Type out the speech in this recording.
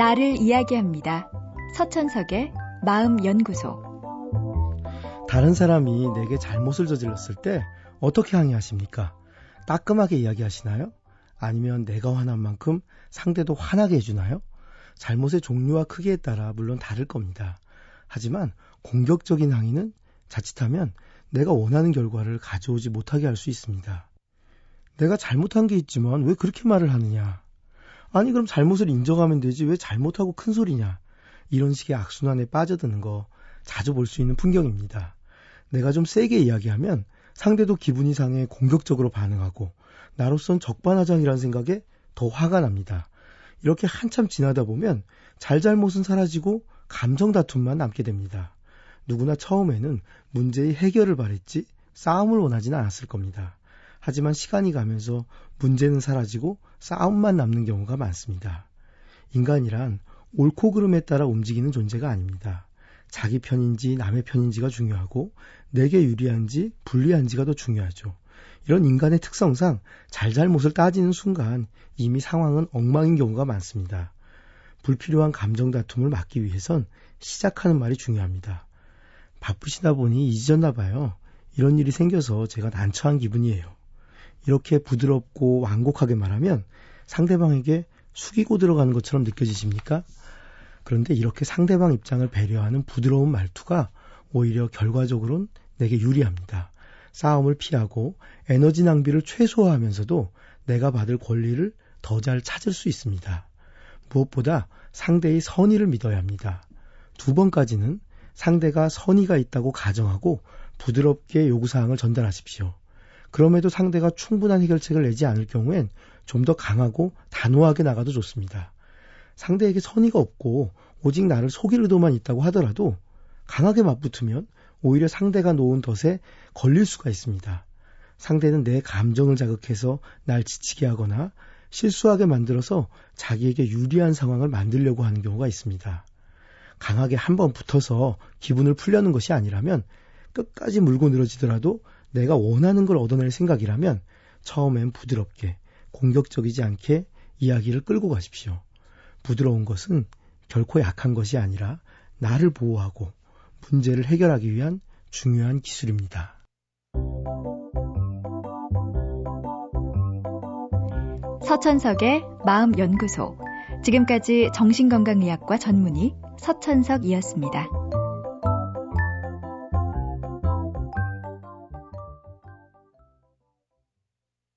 나를 이야기합니다. 서천석의 마음연구소. 다른 사람이 내게 잘못을 저질렀을 때 어떻게 항의하십니까? 따끔하게 이야기하시나요? 아니면 내가 화난 만큼 상대도 화나게 해주나요? 잘못의 종류와 크기에 따라 물론 다를 겁니다. 하지만 공격적인 항의는 자칫하면 내가 원하는 결과를 가져오지 못하게 할 수 있습니다. 내가 잘못한 게 있지만 왜 그렇게 말을 하느냐? 아니 그럼 잘못을 인정하면 되지 왜 잘못하고 큰 소리냐? 이런 식의 악순환에 빠져드는 거 자주 볼 수 있는 풍경입니다. 내가 좀 세게 이야기하면 상대도 기분이 상해 공격적으로 반응하고 나로선 적반하장이라는 생각에 더 화가 납니다. 이렇게 한참 지나다 보면 잘잘못은 사라지고 감정 다툼만 남게 됩니다. 누구나 처음에는 문제의 해결을 바랬지 싸움을 원하지는 않았을 겁니다. 하지만 시간이 가면서 문제는 사라지고 싸움만 남는 경우가 많습니다. 인간이란 옳고 그름에 따라 움직이는 존재가 아닙니다. 자기 편인지 남의 편인지가 중요하고 내게 유리한지 불리한지가 더 중요하죠. 이런 인간의 특성상 잘잘못을 따지는 순간 이미 상황은 엉망인 경우가 많습니다. 불필요한 감정 다툼을 막기 위해선 시작하는 말이 중요합니다. 바쁘시다 보니 잊었나 봐요. 이런 일이 생겨서 제가 난처한 기분이에요. 이렇게 부드럽고 완곡하게 말하면 상대방에게 숙이고 들어가는 것처럼 느껴지십니까? 그런데 이렇게 상대방 입장을 배려하는 부드러운 말투가 오히려 결과적으로는 내게 유리합니다. 싸움을 피하고 에너지 낭비를 최소화하면서도 내가 받을 권리를 더 잘 찾을 수 있습니다. 무엇보다 상대의 선의를 믿어야 합니다. 두 번까지는 상대가 선의가 있다고 가정하고 부드럽게 요구사항을 전달하십시오. 그럼에도 상대가 충분한 해결책을 내지 않을 경우엔 좀 더 강하고 단호하게 나가도 좋습니다. 상대에게 선의가 없고 오직 나를 속일 의도만 있다고 하더라도 강하게 맞붙으면 오히려 상대가 놓은 덫에 걸릴 수가 있습니다. 상대는 내 감정을 자극해서 날 지치게 하거나 실수하게 만들어서 자기에게 유리한 상황을 만들려고 하는 경우가 있습니다. 강하게 한 번 붙어서 기분을 풀려는 것이 아니라면 끝까지 물고 늘어지더라도 내가 원하는 걸 얻어낼 생각이라면 처음엔 부드럽게 공격적이지 않게 이야기를 끌고 가십시오. 부드러운 것은 결코 약한 것이 아니라 나를 보호하고 문제를 해결하기 위한 중요한 기술입니다. 서천석의 마음연구소. 지금까지 정신건강의학과 전문의 서천석이었습니다.